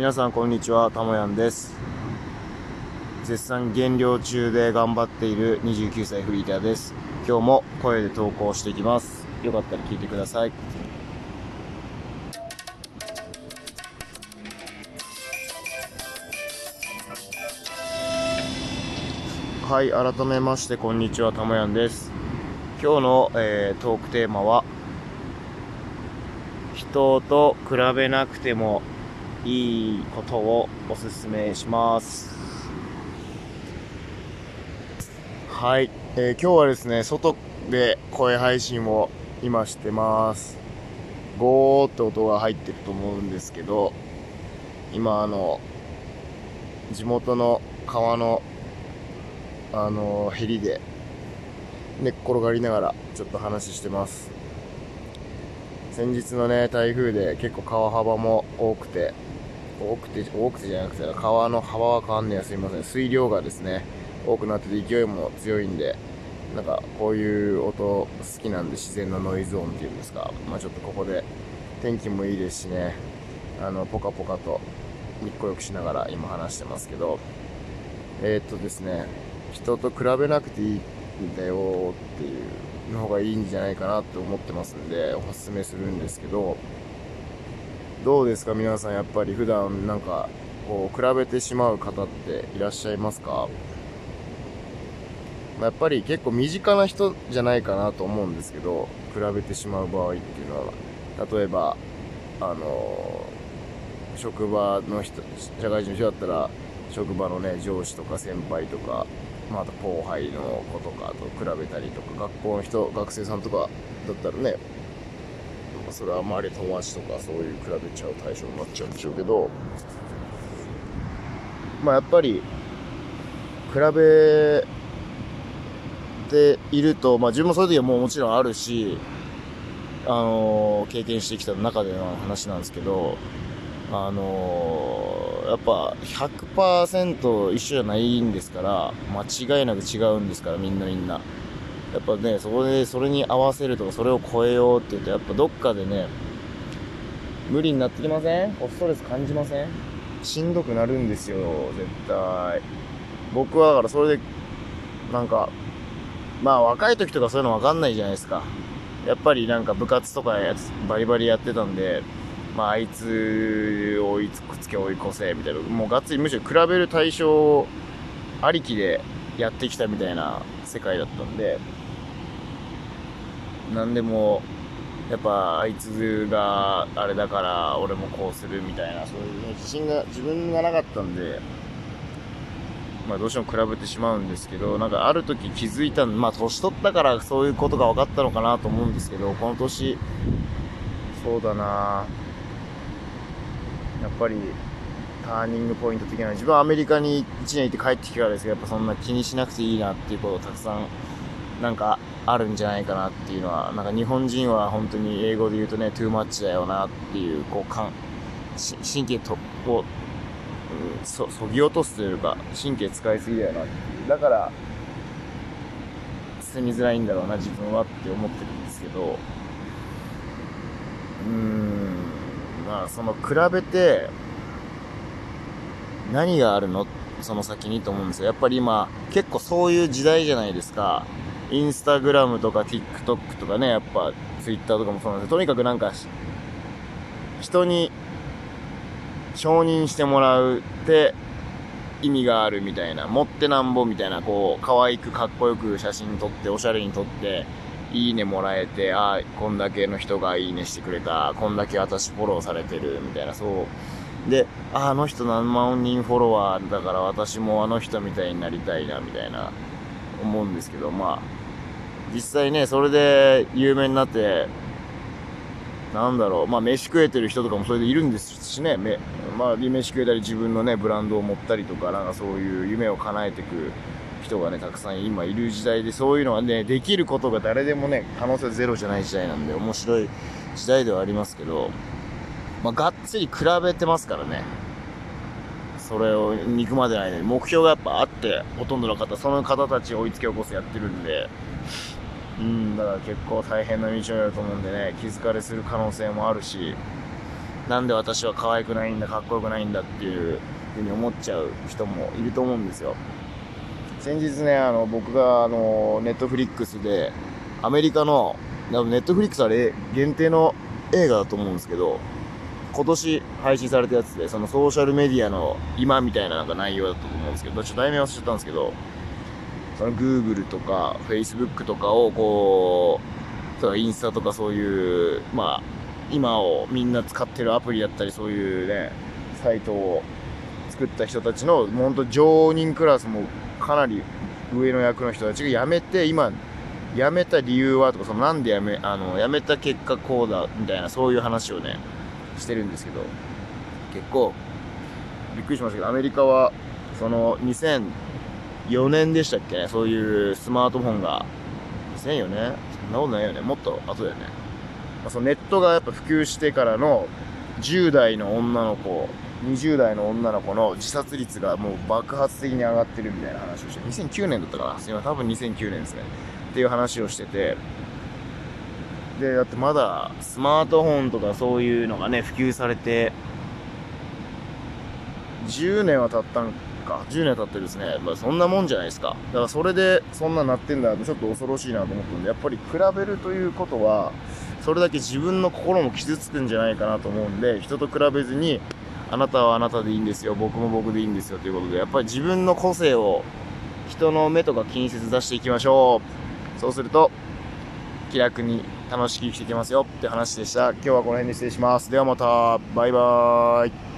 皆さんこんにちはたもやんです。絶賛減量中で頑張っている29歳フリーターです。今日も声で投稿していきます。よかったら聞いてください。はい改めましてこんにちはたもやんです。今日の、えートークテーマは人と比べなくてもいいことをおすすめします。はい、えー今日はですね外で声配信を今してます。ゴーって音が入ってると思うんですけど今あの地元の川のあのヘリで寝っ転がりながらちょっと話してます。先日のね台風で結構川幅も多くて多くて多くてじゃなくて川の幅は変わんねや。すいません。水量がですね多くなってて勢いも強いんでなんかこういう音好きなんで自然のノイズ音っていうんですか。まあちょっとここで天気もいいですしね。あのポカポカと日光浴しながら今話してますけど。えーっとですね人と比べなくていいんだよっていうの方がいいんじゃないかなって思ってますんでおすすめするんですけどどうですか？皆さんやっぱり普段なんかこう比べてしまう方っていらっしゃいますか？まやっぱり結構身近な人じゃないかなと思うんですけど比べてしまう場合っていうのは。例えばあの職場の人社会人の人だったら職場のね上司とか先輩とか、まあ、あと後輩の子とかと比べたりとか学校の人学生さんとかだったらねそれは周り友達とかそういう比べちゃう対象になっちゃうんでしょうけどまあやっぱり比べていると、まあ自分もそういう時はもうもちろんあるし、あの経験してきた中での話なんですけど、あのやっぱ100%一緒じゃないんですから、間違いなく違うんですから、みんなみんな。やっぱね、そこで、それに合わせるとか、それを超えようって言うと、やっぱどっかでね、無理になってきません？ストレス感じません？しんどくなるんですよ、絶対。僕はだからそれで、なんか、まあ若い時とかそういうの分かんないじゃないですか。やっぱりなんか部活とかやつバリバリやってたんで、まああいつを追いつくつけ追い越せみたいな、もうがっつりむしろ比べる対象ありきでやってきたみたいな世界だったんで、なんでも、やっぱあいつがあれだから俺もこうするみたいな、そういうね、自信が自分がなかったんで、まあどうしても比べてしまうんですけど、なんかある時気づいたまあ年取ったからそういうことが分かったのかなと思うんですけど、この年、そうだな。やっぱりターニングポイント的な、自分はアメリカに1年行って帰ってきてからですけど、やっぱそんな気にしなくていいなっていうことをたくさん、なんかあるんじゃないかなっていうのは、なんか日本人は本当に英語で言うとね、トゥーマッチだよなっていう、こう、かんし神経と、こう、んそ、そぎ落とすというか、神経使いすぎだよなっていう。だから、捨てみづらいんだろうな、自分はって思ってるんですけど、うーん、まあ、その、比べて、何があるの？その先にと思うんですよ。やっぱり今、結構そういう時代じゃないですか。インスタグラムとか TikTok とかね、やっぱ Twitter とかもそうなんですけど、とにかくなんか、人に承認してもらうって意味があるみたいな、持ってなんぼみたいな、こう、可愛くかっこよく写真撮って、おしゃれに撮って、いいねもらえて、ああ、こんだけの人がいいねしてくれた、こんだけ私フォローされてる、みたいな、そう。で、あの人何万人フォロワーだから私もあの人みたいになりたいな、みたいな、思うんですけど、まあ、実際ね、それで有名になって、なんだろう、まあ飯食えてる人とかもそれでいるんですしね、めまあ飯食えたり自分のね、ブランドを持ったりとか、なんかそういう夢を叶えてく人がね、たくさん今いる時代で、そういうのはね、できることが誰でもね、可能性ゼロじゃない時代なんで、面白い時代ではありますけど、まあがっつり比べてますからね。それを肉までないのに、目標がやっぱあって、ほとんどの方、その方たちを追いつけ起こすやってるんで、うん、だから結構大変な道のりだと思うんでね、気づかれする可能性もあるし、なんで私は可愛くないんだ、かっこよくないんだっていうふうに思っちゃう人もいると思うんですよ。先日ね、あの、僕が、あの、ネットフリックスで、アメリカの、ネットフリックスあれ、限定の映画だと思うんですけど、今年配信されたやつで、そのソーシャルメディアの今みたいななんか内容だったと思うんですけど、ちょっと題名忘れちゃったんですけど、その Google とか Facebook とかをこう、そのインスタとかそういう、まあ、今をみんな使ってるアプリだったりそういうね、サイトを作った人たちの、もうほんと常任クラスもかなり上の役の人たちが辞めて、今、辞めた理由はとか、そのなんで辞め、あの、辞めた結果こうだ、みたいな、そういう話をね、してるんですけど、結構、びっくりしましたけど、アメリカは、その、2004年でしたっけ？ね、そういうスマートフォンが、2004年？そんなことないよね。もっと後だよね。まあ、そのネットがやっぱ普及してからの、10代の女の子、20代の女の子の自殺率がもう爆発的に上がってるみたいな話をして、2009年だったかな？すいません、多分2009年ですね。っていう話をしてて、で、だってまだスマートフォンとかそういうのがね、普及されて、10年は経ったんか、10年経ってるですね。まあそんなもんじゃないですか。だからそれでそんななってんだとちょっと恐ろしいなと思ったんで、やっぱり比べるということは、それだけ自分の心も傷つくんじゃないかなと思うんで、人と比べずに、あなたはあなたでいいんですよ、僕も僕でいいんですよということで、やっぱり自分の個性を人の目とか気にせず出していきましょう。そうすると、気楽に楽しく生きていきますよって話でした。今日はこの辺で失礼します。ではまた、バイバーイ。